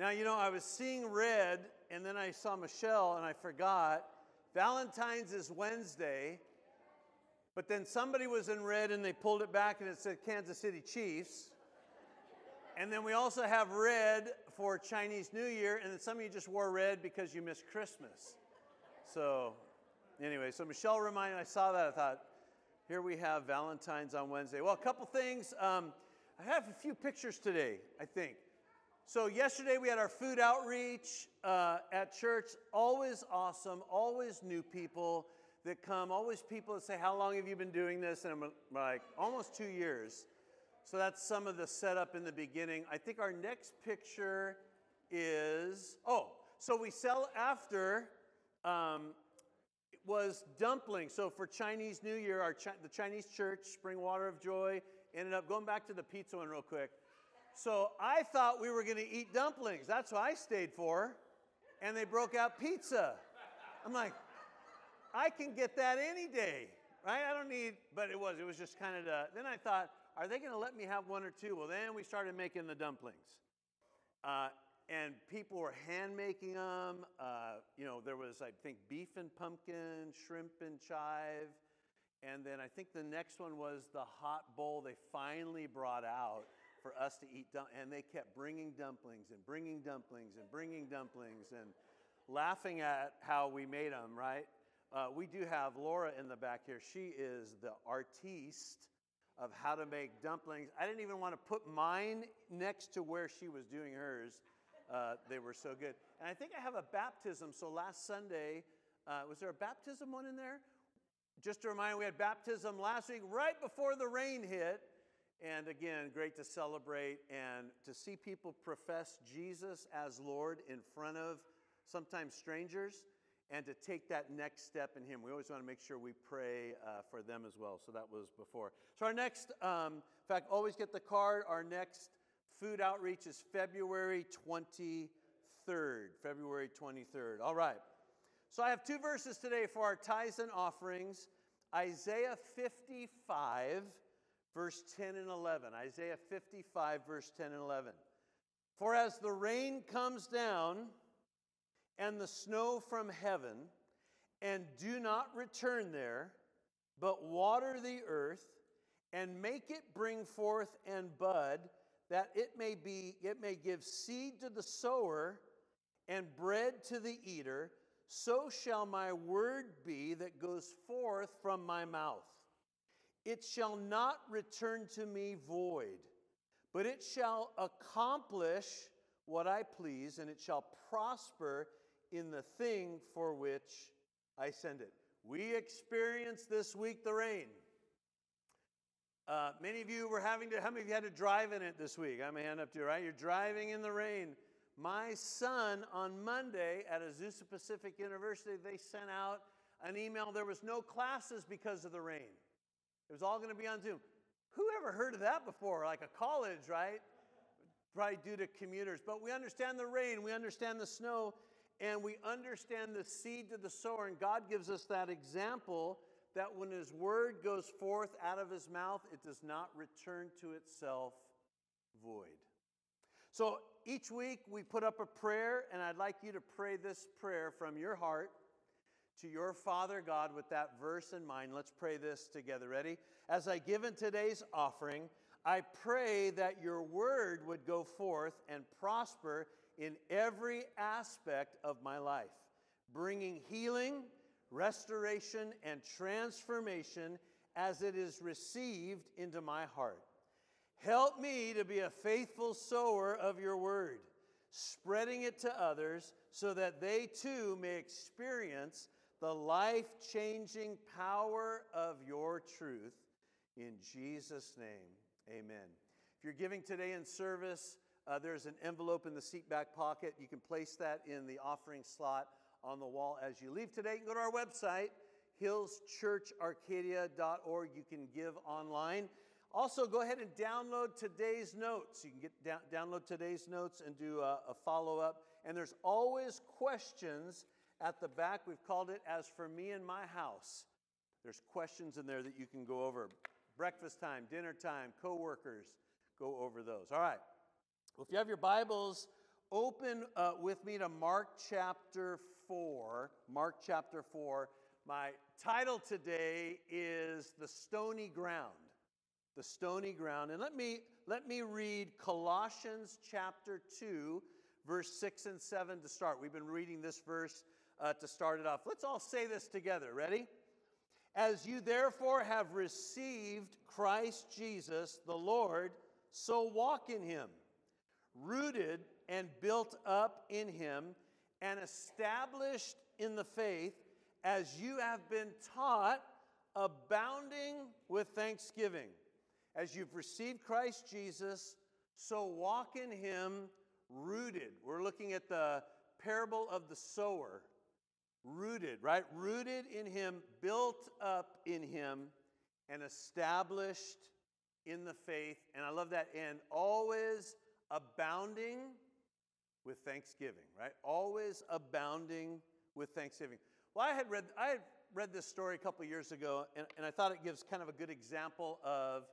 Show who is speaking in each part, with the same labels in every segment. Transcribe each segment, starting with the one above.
Speaker 1: Now, you know, I was seeing red, and then I saw Michelle, and I forgot. Valentine's is Wednesday, but then somebody was in red, and they pulled it back, and it said Kansas City Chiefs. And then we also have red for Chinese New Year, and then some of you just wore red because you missed Christmas. So, anyway, so Michelle reminded me, I saw that. I thought, here we have Valentine's on Wednesday. Well, a couple things. Um, I have a few pictures today, I think. So, yesterday we had our food outreach uh, at church. Always awesome, always new people that come, always people that say, How long have you been doing this? And I'm like, Almost two years. So, that's some of the setup in the beginning. I think our next picture is oh, so we sell after. Um, was dumplings. So for Chinese New Year, our the Chinese church, Spring Water of Joy, ended up going back to the pizza one real quick. So I thought we were going to eat dumplings. That's what I stayed for. And they broke out pizza. I'm like, I can get that any day, right? I don't need, but it was, it was just kind of the, then I thought, are they going to let me have one or two? Well, then we started making the dumplings. Uh, and people were hand making them. Uh, you know, there was, I think, beef and pumpkin, shrimp and chive. And then I think the next one was the hot bowl they finally brought out for us to eat. Dum- and they kept bringing dumplings and bringing dumplings and bringing dumplings and laughing at how we made them, right? Uh, we do have Laura in the back here. She is the artiste of how to make dumplings. I didn't even want to put mine next to where she was doing hers. Uh, they were so good. And I think I have a baptism. So last Sunday, uh, was there a baptism one in there? Just a reminder, we had baptism last week right before the rain hit. And again, great to celebrate and to see people profess Jesus as Lord in front of sometimes strangers and to take that next step in Him. We always want to make sure we pray uh, for them as well. So that was before. So, our next, um, in fact, always get the card. Our next food outreach is February 23rd. February 23rd. All right. So, I have two verses today for our tithes and offerings Isaiah 55 verse 10 and 11. Isaiah 55, verse 10 and 11. For as the rain comes down and the snow from heaven, and do not return there, but water the earth and make it bring forth and bud, that it may be, it may give seed to the sower and bread to the eater, so shall my word be that goes forth from my mouth. It shall not return to me void, but it shall accomplish what I please, and it shall prosper in the thing for which I send it. We experienced this week the rain. Uh, many of you were having to, how many of you had to drive in it this week? I'm a hand up to you, right? You're driving in the rain. My son on Monday at Azusa Pacific University, they sent out an email. There was no classes because of the rain. It was all going to be on Zoom. Who ever heard of that before? Like a college, right? Probably due to commuters. But we understand the rain, we understand the snow, and we understand the seed to the sower. And God gives us that example that when His word goes forth out of His mouth, it does not return to itself void. So each week we put up a prayer, and I'd like you to pray this prayer from your heart to your Father God with that verse in mind. Let's pray this together. Ready? As I give in today's offering, I pray that your word would go forth and prosper in every aspect of my life, bringing healing, restoration, and transformation as it is received into my heart. Help me to be a faithful sower of your word, spreading it to others so that they too may experience the life changing power of your truth. In Jesus' name, amen. If you're giving today in service, uh, there's an envelope in the seat back pocket. You can place that in the offering slot on the wall as you leave today. You can go to our website, hillschurcharcadia.org. You can give online. Also, go ahead and download today's notes. You can get down, download today's notes and do a, a follow up. And there's always questions at the back, we've called it As for Me and My House. There's questions in there that you can go over. Breakfast time, dinner time, coworkers, go over those. All right. Well, if you have your Bibles open uh, with me to Mark chapter 4. Mark chapter 4. My title today is The Stony Ground. The Stony Ground. And let me, let me read Colossians chapter 2, verse 6 and 7 to start. We've been reading this verse uh, to start it off. Let's all say this together. Ready? As you therefore have received Christ Jesus the Lord, so walk in him, rooted and built up in him, and established in the faith, as you have been taught, abounding with thanksgiving. As you've received Christ Jesus, so walk in him, rooted. We're looking at the parable of the sower rooted, right? Rooted in Him, built up in Him, and established in the faith. And I love that end. Always abounding with thanksgiving, right? Always abounding with thanksgiving. Well, I had read, I had read this story a couple years ago, and, and I thought it gives kind of a good example of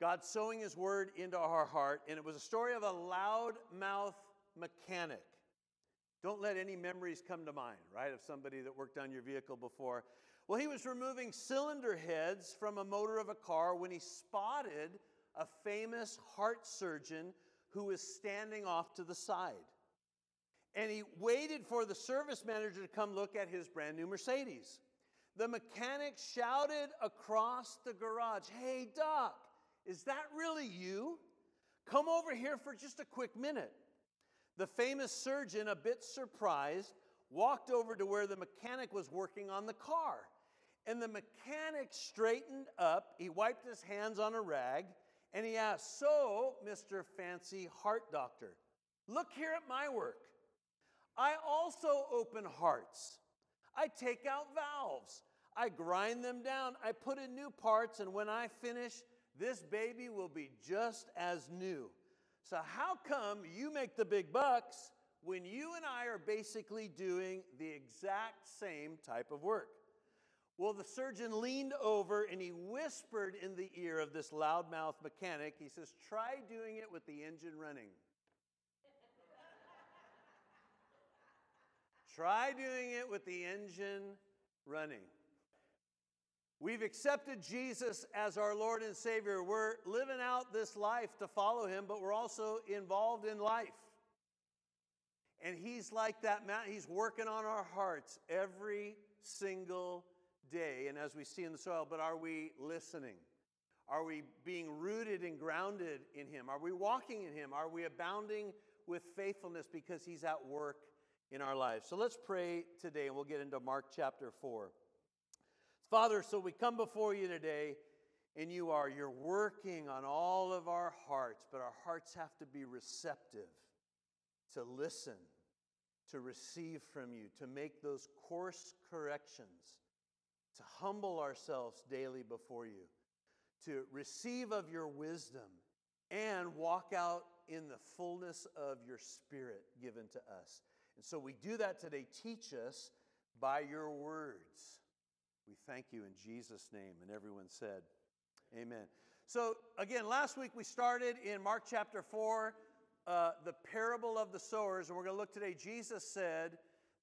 Speaker 1: God sowing His word into our heart. And it was a story of a loudmouth mechanic. Don't let any memories come to mind, right, of somebody that worked on your vehicle before. Well, he was removing cylinder heads from a motor of a car when he spotted a famous heart surgeon who was standing off to the side. And he waited for the service manager to come look at his brand new Mercedes. The mechanic shouted across the garage, Hey, Doc, is that really you? Come over here for just a quick minute. The famous surgeon, a bit surprised, walked over to where the mechanic was working on the car. And the mechanic straightened up, he wiped his hands on a rag, and he asked, So, Mr. Fancy Heart Doctor, look here at my work. I also open hearts. I take out valves. I grind them down. I put in new parts, and when I finish, this baby will be just as new. So, how come you make the big bucks when you and I are basically doing the exact same type of work? Well, the surgeon leaned over and he whispered in the ear of this loudmouth mechanic. He says, Try doing it with the engine running. Try doing it with the engine running. We've accepted Jesus as our Lord and Savior. We're living out this life to follow Him, but we're also involved in life. And He's like that mountain, He's working on our hearts every single day. And as we see in the soil, but are we listening? Are we being rooted and grounded in Him? Are we walking in Him? Are we abounding with faithfulness because He's at work in our lives? So let's pray today, and we'll get into Mark chapter 4. Father, so we come before you today, and you are, you're working on all of our hearts, but our hearts have to be receptive to listen, to receive from you, to make those course corrections, to humble ourselves daily before you, to receive of your wisdom, and walk out in the fullness of your spirit given to us. And so we do that today. Teach us by your words. We thank you in Jesus' name. And everyone said, Amen. So, again, last week we started in Mark chapter 4, uh, the parable of the sowers. And we're going to look today. Jesus said,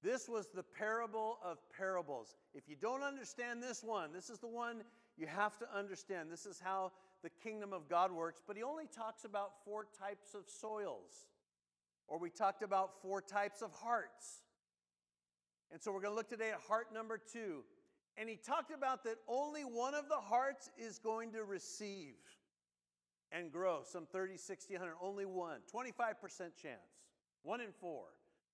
Speaker 1: This was the parable of parables. If you don't understand this one, this is the one you have to understand. This is how the kingdom of God works. But he only talks about four types of soils, or we talked about four types of hearts. And so we're going to look today at heart number two and he talked about that only one of the hearts is going to receive and grow some 30, 60, 100. Only one. 25% chance. One in four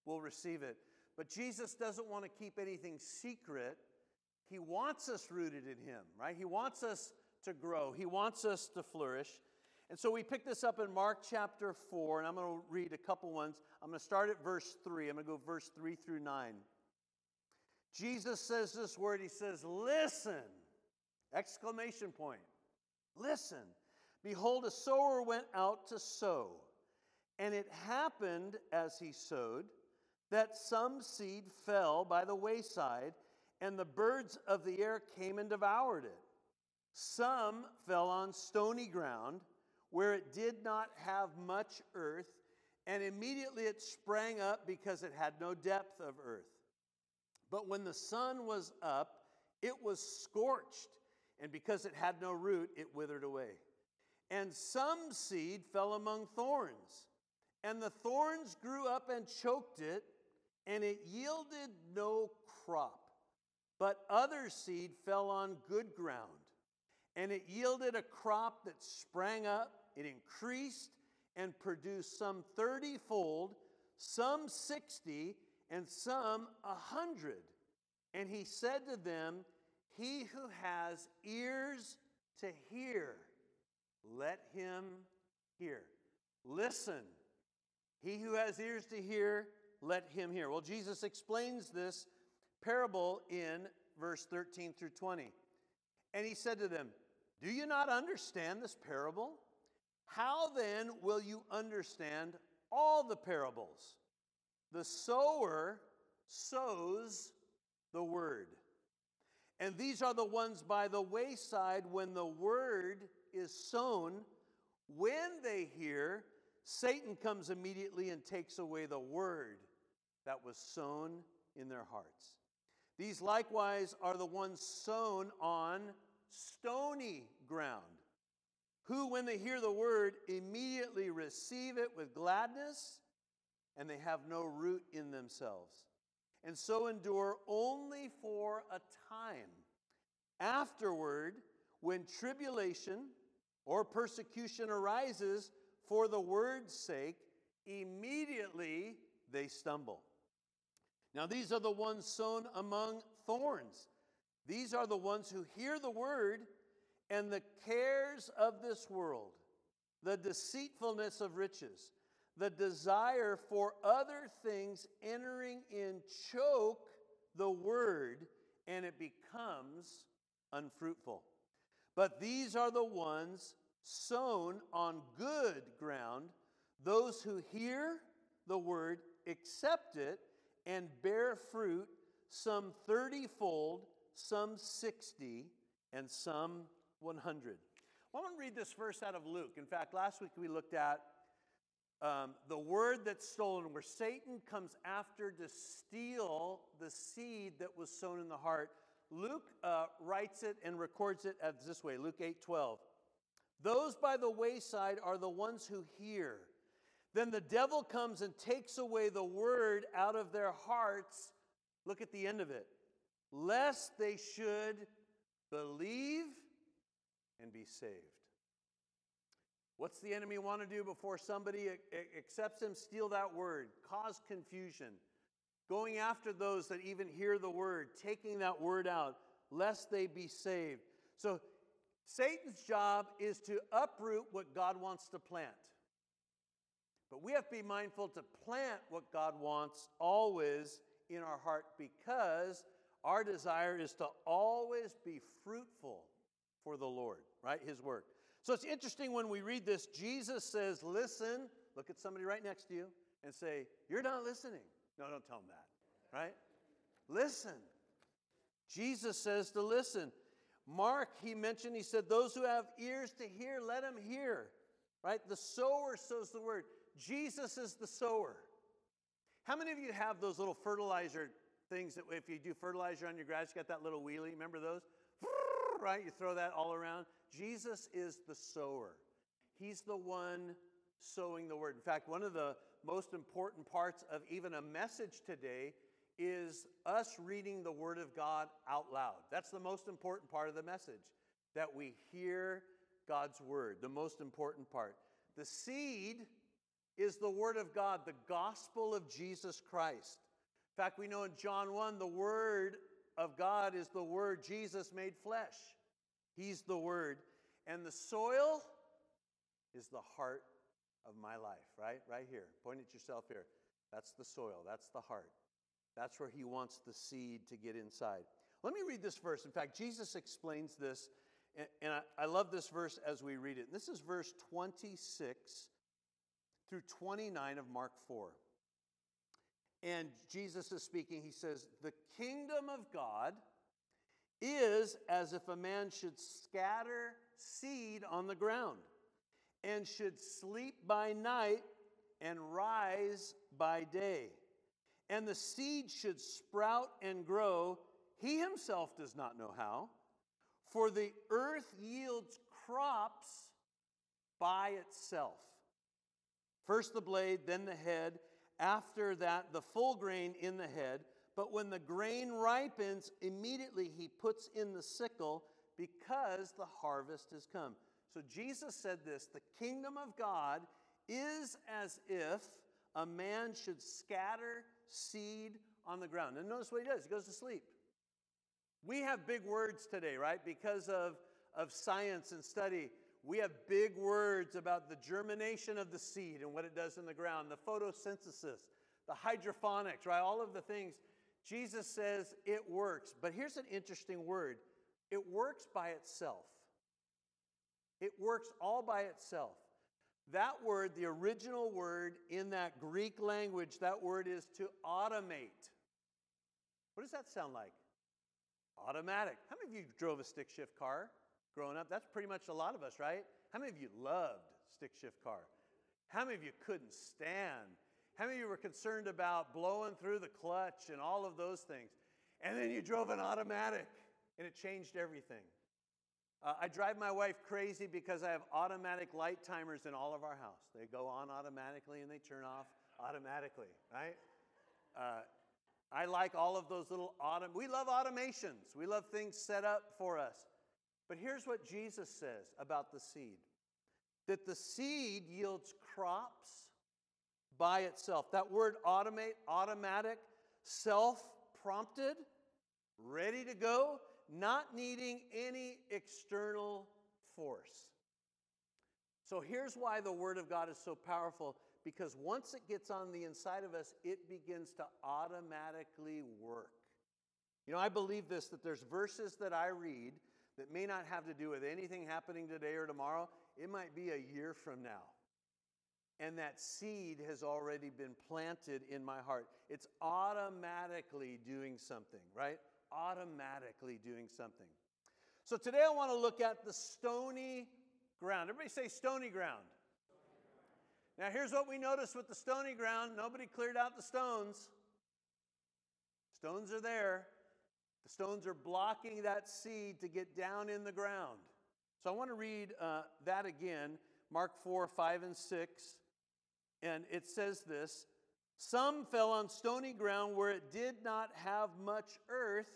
Speaker 1: will receive it. But Jesus doesn't want to keep anything secret. He wants us rooted in Him, right? He wants us to grow, He wants us to flourish. And so we pick this up in Mark chapter 4, and I'm going to read a couple ones. I'm going to start at verse 3. I'm going to go verse 3 through 9. Jesus says this word, he says, Listen! Exclamation point. Listen. Behold, a sower went out to sow. And it happened as he sowed that some seed fell by the wayside, and the birds of the air came and devoured it. Some fell on stony ground where it did not have much earth, and immediately it sprang up because it had no depth of earth. But when the sun was up, it was scorched, and because it had no root, it withered away. And some seed fell among thorns, and the thorns grew up and choked it, and it yielded no crop. But other seed fell on good ground, and it yielded a crop that sprang up, it increased, and produced some thirtyfold, some sixty, and some a hundred. And he said to them, He who has ears to hear, let him hear. Listen. He who has ears to hear, let him hear. Well, Jesus explains this parable in verse 13 through 20. And he said to them, Do you not understand this parable? How then will you understand all the parables? The sower sows the word. And these are the ones by the wayside when the word is sown. When they hear, Satan comes immediately and takes away the word that was sown in their hearts. These likewise are the ones sown on stony ground, who, when they hear the word, immediately receive it with gladness, and they have no root in themselves and so endure only for a time. Afterward, when tribulation or persecution arises for the word's sake, immediately they stumble. Now, these are the ones sown among thorns. These are the ones who hear the word, and the cares of this world, the deceitfulness of riches, the desire for other things entering in choke the word and it becomes unfruitful. But these are the ones sown on good ground, those who hear the word, accept it, and bear fruit, some thirtyfold, some sixty, and some 100. Well, I want to read this verse out of Luke. In fact, last week we looked at um, the word that's stolen, where Satan comes after to steal the seed that was sown in the heart. Luke uh, writes it and records it as this way Luke 8 12. Those by the wayside are the ones who hear. Then the devil comes and takes away the word out of their hearts. Look at the end of it. Lest they should believe and be saved. What's the enemy want to do before somebody accepts him? Steal that word, cause confusion, going after those that even hear the word, taking that word out, lest they be saved. So, Satan's job is to uproot what God wants to plant. But we have to be mindful to plant what God wants always in our heart because our desire is to always be fruitful for the Lord, right? His work. So it's interesting when we read this, Jesus says, Listen, look at somebody right next to you and say, You're not listening. No, don't tell them that, right? Listen. Jesus says to listen. Mark, he mentioned, he said, Those who have ears to hear, let them hear, right? The sower sows the word. Jesus is the sower. How many of you have those little fertilizer things that if you do fertilizer on your grass, you got that little wheelie? Remember those? Right? You throw that all around. Jesus is the sower, He's the one sowing the word. In fact, one of the most important parts of even a message today is us reading the Word of God out loud. That's the most important part of the message, that we hear God's Word, the most important part. The seed is the Word of God, the gospel of Jesus Christ. In fact, we know in John 1, the Word of God is the Word Jesus made flesh. He's the Word. And the soil is the heart of my life, right? Right here. Point at yourself here. That's the soil. That's the heart. That's where He wants the seed to get inside. Let me read this verse. In fact, Jesus explains this, and I love this verse as we read it. This is verse 26 through 29 of Mark 4. And Jesus is speaking. He says, The kingdom of God is as if a man should scatter seed on the ground and should sleep by night and rise by day. And the seed should sprout and grow. He himself does not know how. For the earth yields crops by itself. First the blade, then the head. After that, the full grain in the head. But when the grain ripens, immediately he puts in the sickle because the harvest has come. So Jesus said this the kingdom of God is as if a man should scatter seed on the ground. And notice what he does he goes to sleep. We have big words today, right? Because of, of science and study, we have big words about the germination of the seed and what it does in the ground, the photosynthesis, the hydroponics, right? All of the things. Jesus says it works. But here's an interesting word it works by itself. It works all by itself. That word, the original word in that Greek language, that word is to automate. What does that sound like? Automatic. How many of you drove a stick shift car growing up? That's pretty much a lot of us, right? How many of you loved stick shift car? How many of you couldn't stand? How many of you were concerned about blowing through the clutch and all of those things? And then you drove an automatic and it changed everything. Uh, I drive my wife crazy because I have automatic light timers in all of our house. They go on automatically and they turn off automatically, right? Uh, I like all of those little autom. We love automations. We love things set up for us. But here's what Jesus says about the seed: that the seed yields crops by itself. That word automate, automatic, self-prompted, ready to go not needing any external force. So here's why the Word of God is so powerful because once it gets on the inside of us, it begins to automatically work. You know, I believe this that there's verses that I read that may not have to do with anything happening today or tomorrow, it might be a year from now. And that seed has already been planted in my heart. It's automatically doing something, right? automatically doing something. So today I want to look at the stony ground. Everybody say stony ground. Now, here's what we notice with the stony ground nobody cleared out the stones. Stones are there. The stones are blocking that seed to get down in the ground. So I want to read uh, that again Mark 4, 5, and 6. And it says this Some fell on stony ground where it did not have much earth,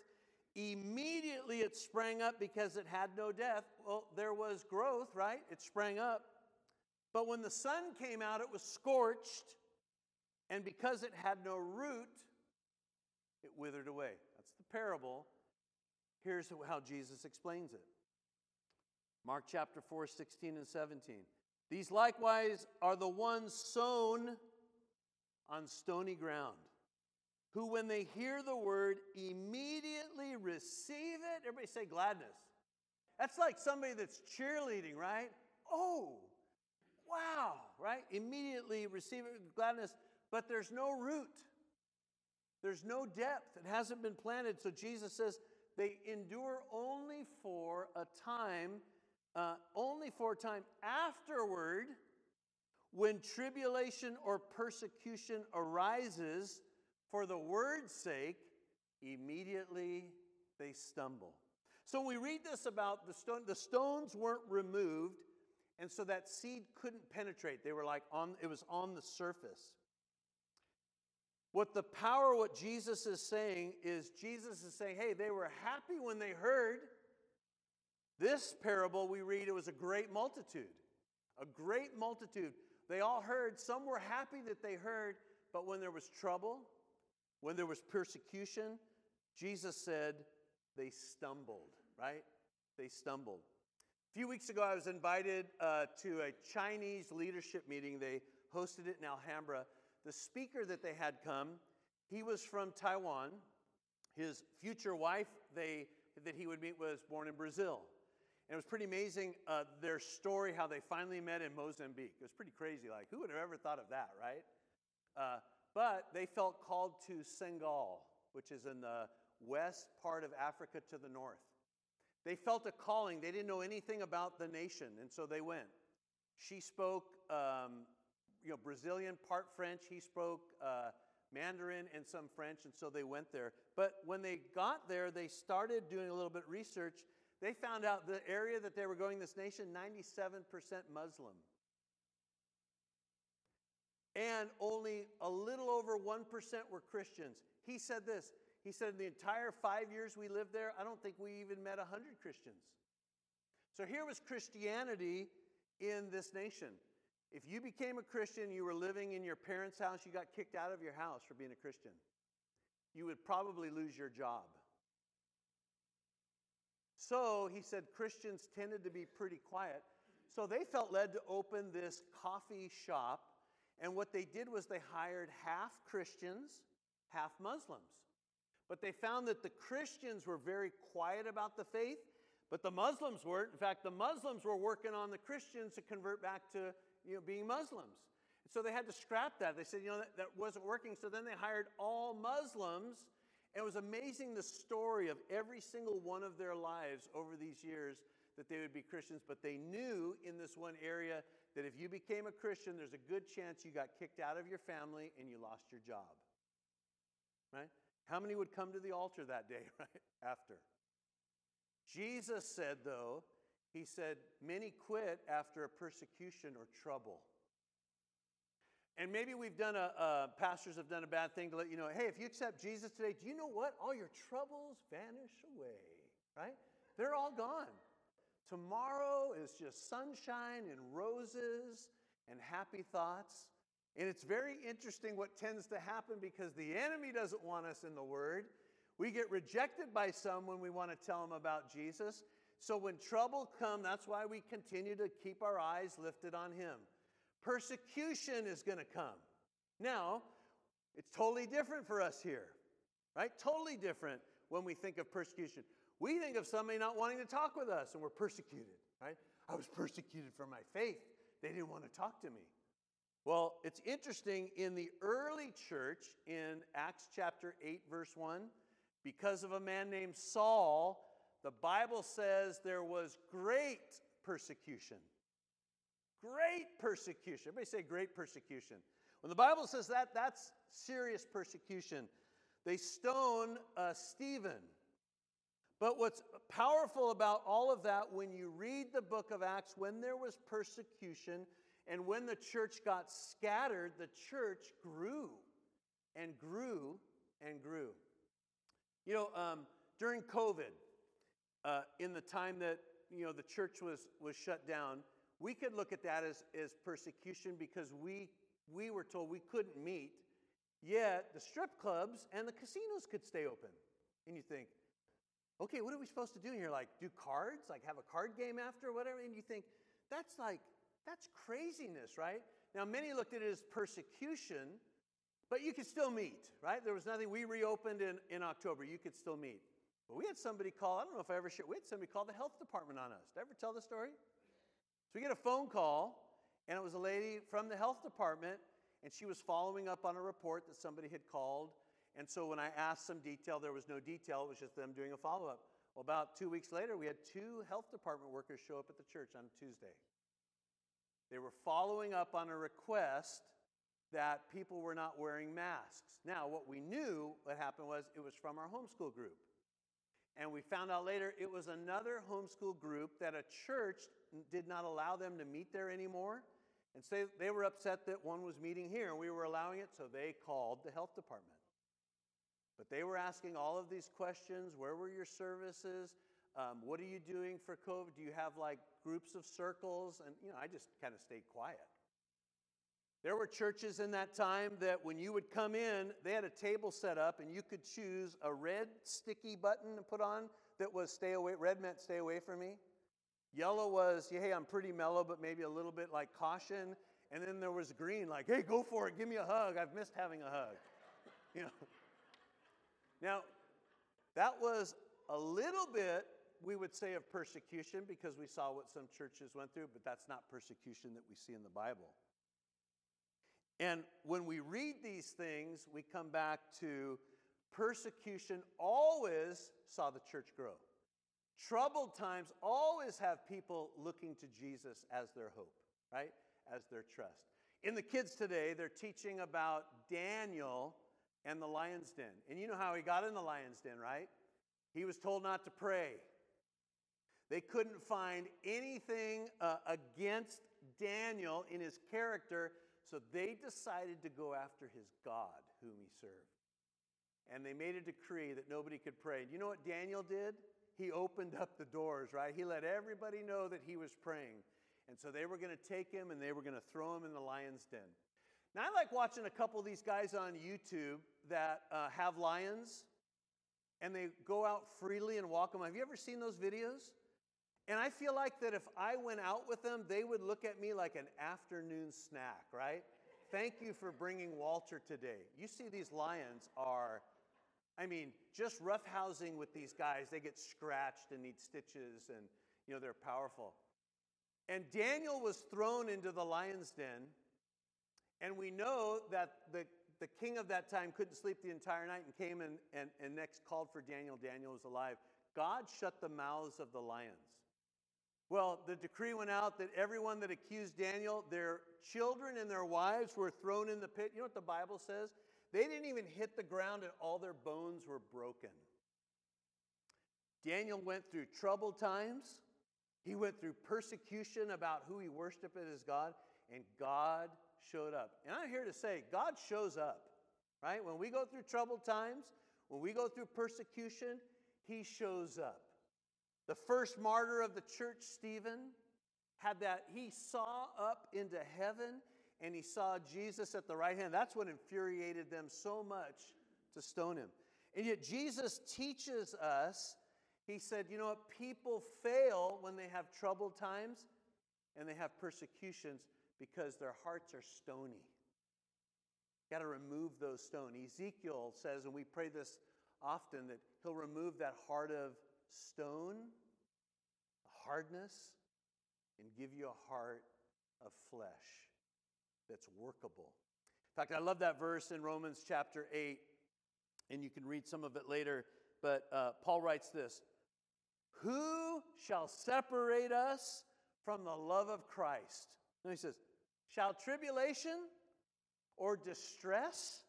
Speaker 1: Immediately it sprang up because it had no death. Well, there was growth, right? It sprang up. But when the sun came out, it was scorched. And because it had no root, it withered away. That's the parable. Here's how Jesus explains it Mark chapter 4, 16 and 17. These likewise are the ones sown on stony ground who, when they hear the word, immediately receive it. Everybody say gladness. That's like somebody that's cheerleading, right? Oh, wow, right? Immediately receive it with gladness, but there's no root. There's no depth. It hasn't been planted. So Jesus says they endure only for a time, uh, only for a time afterward, when tribulation or persecution arises for the word's sake, immediately they stumble. So we read this about the stone, the stones weren't removed, and so that seed couldn't penetrate. They were like on, it was on the surface. What the power, what Jesus is saying is Jesus is saying, hey, they were happy when they heard. This parable we read, it was a great multitude. A great multitude. They all heard. Some were happy that they heard, but when there was trouble, when there was persecution, Jesus said they stumbled, right? They stumbled. A few weeks ago, I was invited uh, to a Chinese leadership meeting. They hosted it in Alhambra. The speaker that they had come, he was from Taiwan. His future wife they, that he would meet was born in Brazil. And it was pretty amazing uh, their story, how they finally met in Mozambique. It was pretty crazy. Like, who would have ever thought of that, right? Uh, but they felt called to Senegal, which is in the west part of Africa to the north. They felt a calling. They didn't know anything about the nation, and so they went. She spoke um, you know, Brazilian, part French. He spoke uh, Mandarin and some French, and so they went there. But when they got there, they started doing a little bit of research. They found out the area that they were going, this nation, 97% Muslim. And only a little over 1% were Christians. He said this He said, in the entire five years we lived there, I don't think we even met 100 Christians. So here was Christianity in this nation. If you became a Christian, you were living in your parents' house, you got kicked out of your house for being a Christian, you would probably lose your job. So he said Christians tended to be pretty quiet. So they felt led to open this coffee shop. And what they did was they hired half Christians, half Muslims. But they found that the Christians were very quiet about the faith, but the Muslims weren't. In fact, the Muslims were working on the Christians to convert back to you know, being Muslims. So they had to scrap that. They said, you know, that, that wasn't working. So then they hired all Muslims. And it was amazing the story of every single one of their lives over these years that they would be Christians. But they knew in this one area that if you became a Christian, there's a good chance you got kicked out of your family and you lost your job. Right? How many would come to the altar that day, right? After. Jesus said, though, he said, Many quit after a persecution or trouble. And maybe we've done a, uh, pastors have done a bad thing to let you know, hey, if you accept Jesus today, do you know what? All your troubles vanish away, right? They're all gone. Tomorrow is just sunshine and roses and happy thoughts. And it's very interesting what tends to happen because the enemy doesn't want us in the Word. We get rejected by some when we want to tell them about Jesus. So when trouble comes, that's why we continue to keep our eyes lifted on Him. Persecution is going to come. Now, it's totally different for us here, right? Totally different when we think of persecution. We think of somebody not wanting to talk with us and we're persecuted, right? I was persecuted for my faith. They didn't want to talk to me. Well, it's interesting in the early church in Acts chapter 8, verse 1, because of a man named Saul, the Bible says there was great persecution. Great persecution. Everybody say great persecution. When the Bible says that, that's serious persecution. They stone uh, Stephen. But what's powerful about all of that, when you read the book of Acts, when there was persecution and when the church got scattered, the church grew and grew and grew. You know, um, during COVID, uh, in the time that you know the church was was shut down, we could look at that as, as persecution because we we were told we couldn't meet. Yet the strip clubs and the casinos could stay open. And you think, okay, what are we supposed to do here? Like do cards, like have a card game after, or whatever. And you think, that's like, that's craziness, right? Now, many looked at it as persecution, but you could still meet, right? There was nothing. We reopened in, in October. You could still meet. But we had somebody call, I don't know if I ever shared, we had somebody call the health department on us. Did I ever tell the story? So we get a phone call, and it was a lady from the health department, and she was following up on a report that somebody had called. And so when I asked some detail, there was no detail, it was just them doing a follow up. Well, about two weeks later, we had two health department workers show up at the church on Tuesday. They were following up on a request that people were not wearing masks. Now, what we knew what happened was it was from our homeschool group. And we found out later it was another homeschool group that a church did not allow them to meet there anymore. And so they were upset that one was meeting here and we were allowing it, so they called the health department. But they were asking all of these questions Where were your services? Um, what are you doing for COVID? Do you have like groups of circles? And, you know, I just kind of stayed quiet. There were churches in that time that when you would come in, they had a table set up and you could choose a red sticky button to put on that was stay away. Red meant stay away from me. Yellow was, hey, I'm pretty mellow, but maybe a little bit like caution. And then there was green, like, hey, go for it, give me a hug. I've missed having a hug. you know. Now, that was a little bit, we would say, of persecution because we saw what some churches went through, but that's not persecution that we see in the Bible. And when we read these things, we come back to persecution always saw the church grow. Troubled times always have people looking to Jesus as their hope, right? As their trust. In the kids today, they're teaching about Daniel and the lion's den. And you know how he got in the lion's den, right? He was told not to pray. They couldn't find anything uh, against Daniel in his character, so they decided to go after his God, whom he served. And they made a decree that nobody could pray. And you know what Daniel did? He opened up the doors, right? He let everybody know that he was praying. And so they were going to take him and they were going to throw him in the lion's den. Now, I like watching a couple of these guys on YouTube that uh, have lions and they go out freely and walk them. Have you ever seen those videos? And I feel like that if I went out with them, they would look at me like an afternoon snack, right? Thank you for bringing Walter today. You see, these lions are, I mean, just roughhousing with these guys, they get scratched and need stitches, and, you know, they're powerful. And Daniel was thrown into the lion's den, and we know that the, the king of that time couldn't sleep the entire night and came and, and, and next called for Daniel. Daniel was alive. God shut the mouths of the lions. Well, the decree went out that everyone that accused Daniel, their children and their wives were thrown in the pit. You know what the Bible says? They didn't even hit the ground and all their bones were broken. Daniel went through troubled times. He went through persecution about who he worshiped as God, and God showed up. And I'm here to say, God shows up, right? When we go through troubled times, when we go through persecution, he shows up. The first martyr of the church, Stephen, had that, he saw up into heaven and he saw Jesus at the right hand. That's what infuriated them so much to stone him. And yet, Jesus teaches us, he said, you know what? People fail when they have troubled times and they have persecutions because their hearts are stony. Got to remove those stones. Ezekiel says, and we pray this often, that he'll remove that heart of stone, hardness, and give you a heart of flesh that's workable. In fact, I love that verse in Romans chapter 8, and you can read some of it later. But uh, Paul writes this Who shall separate us from the love of Christ? And he says, Shall tribulation or distress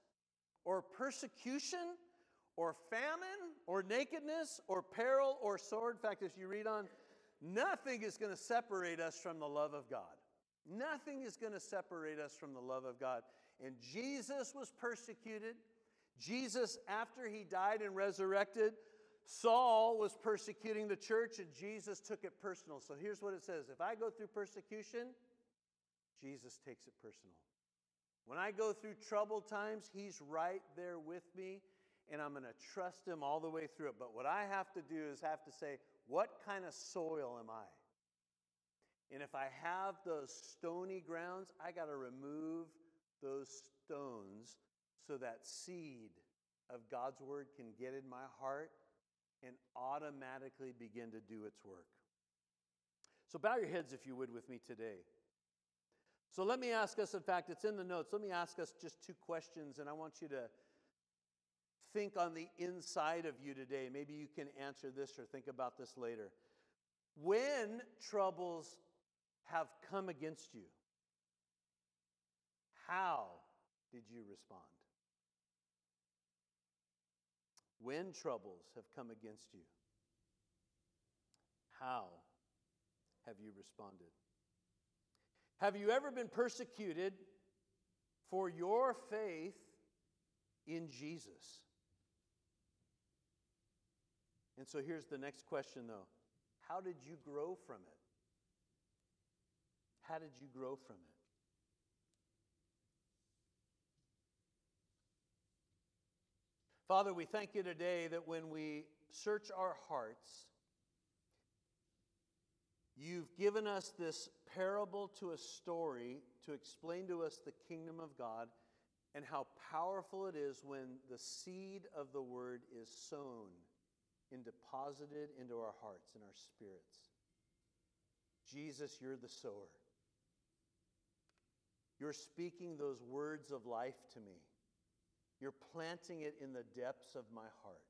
Speaker 1: or persecution or famine or nakedness or peril or sword? In fact, as you read on, nothing is going to separate us from the love of God. Nothing is going to separate us from the love of God. And Jesus was persecuted. Jesus, after he died and resurrected, Saul was persecuting the church, and Jesus took it personal. So here's what it says If I go through persecution, Jesus takes it personal. When I go through troubled times, He's right there with me, and I'm going to trust Him all the way through it. But what I have to do is have to say, what kind of soil am I? And if I have those stony grounds, I got to remove those stones so that seed of God's word can get in my heart and automatically begin to do its work. So bow your heads, if you would, with me today. So let me ask us, in fact, it's in the notes. Let me ask us just two questions, and I want you to think on the inside of you today. Maybe you can answer this or think about this later. When troubles have come against you, how did you respond? When troubles have come against you, how have you responded? Have you ever been persecuted for your faith in Jesus? And so here's the next question, though How did you grow from it? How did you grow from it? Father, we thank you today that when we search our hearts, You've given us this parable to a story to explain to us the kingdom of God and how powerful it is when the seed of the word is sown and deposited into our hearts and our spirits. Jesus, you're the sower. You're speaking those words of life to me. You're planting it in the depths of my heart.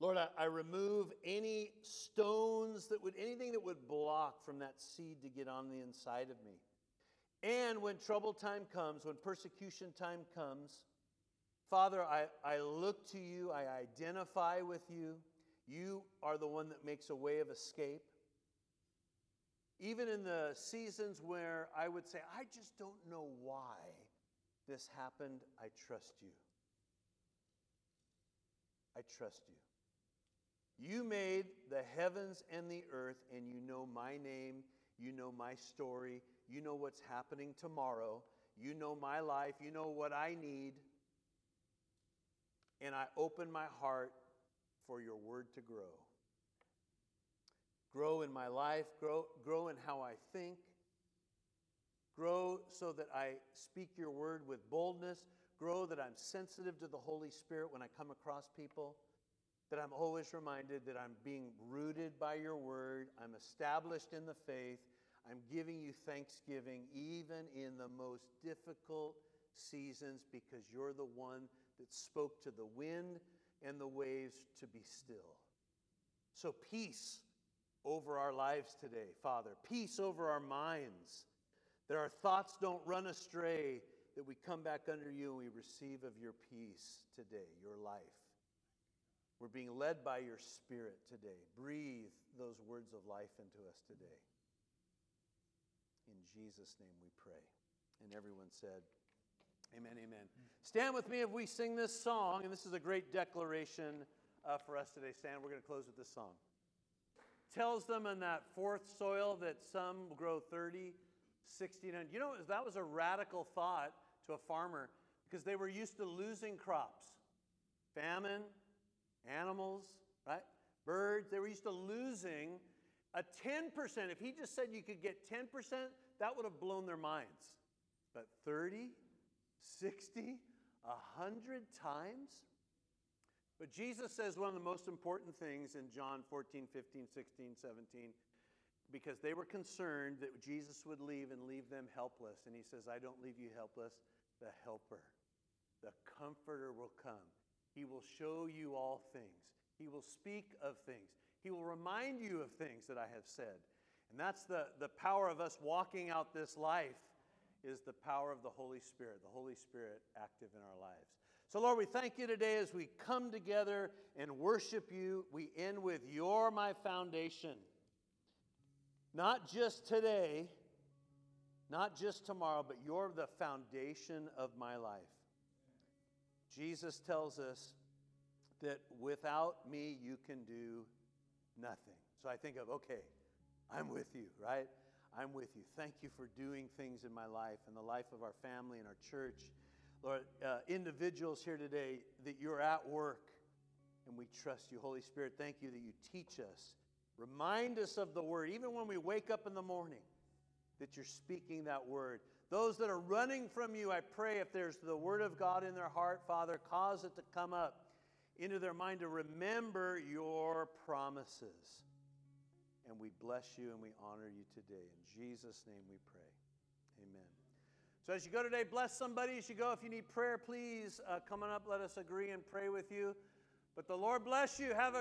Speaker 1: Lord, I, I, remove any stones that would, anything that would block from that seed to get on the inside of me. And when trouble time comes, when persecution time comes, Father, I, I look to you, I identify with you. You are the one that makes a way of escape. Even in the seasons where I would say, I just don't know why this happened, I trust you. I trust you. You made the heavens and the earth, and you know my name, you know my story, you know what's happening tomorrow, you know my life, you know what I need. And I open my heart for your word to grow. Grow in my life, grow, grow in how I think, grow so that I speak your word with boldness, grow that I'm sensitive to the Holy Spirit when I come across people that I'm always reminded that I'm being rooted by your word, I'm established in the faith, I'm giving you thanksgiving even in the most difficult seasons because you're the one that spoke to the wind and the waves to be still. So, peace over our lives today, Father. Peace over our minds. That our thoughts don't run astray, that we come back under you and we receive of your peace today, your life. We're being led by your Spirit today. Breathe those words of life into us today. In Jesus' name we pray. And everyone said, Amen, amen. Stand with me if we sing this song, and this is a great declaration uh, for us today. Stand, we're going to close with this song. Tells them in that fourth soil that some grow 30, 60, and you know, that was a radical thought to a farmer because they were used to losing crops. Famine, animals, right? Birds, they were used to losing a 10%. If he just said you could get 10%, that would have blown their minds. But 30, 60, 100 times? But Jesus says one of the most important things in John 14, 15, 16, 17, because they were concerned that Jesus would leave and leave them helpless. And he says, I don't leave you helpless. The helper, the comforter will come. He will show you all things. He will speak of things. He will remind you of things that I have said. And that's the, the power of us walking out this life is the power of the Holy Spirit, the Holy Spirit active in our lives. So, Lord, we thank you today as we come together and worship you. We end with You're my foundation. Not just today, not just tomorrow, but you're the foundation of my life. Jesus tells us that without me, you can do nothing. So I think of, okay, I'm with you, right? I'm with you. Thank you for doing things in my life and the life of our family and our church. Lord, uh, individuals here today, that you're at work and we trust you. Holy Spirit, thank you that you teach us. Remind us of the word, even when we wake up in the morning, that you're speaking that word. Those that are running from you, I pray if there's the Word of God in their heart, Father, cause it to come up into their mind to remember your promises. And we bless you and we honor you today. In Jesus' name we pray. Amen. So as you go today, bless somebody as you go. If you need prayer, please uh, come on up. Let us agree and pray with you. But the Lord bless you. Have a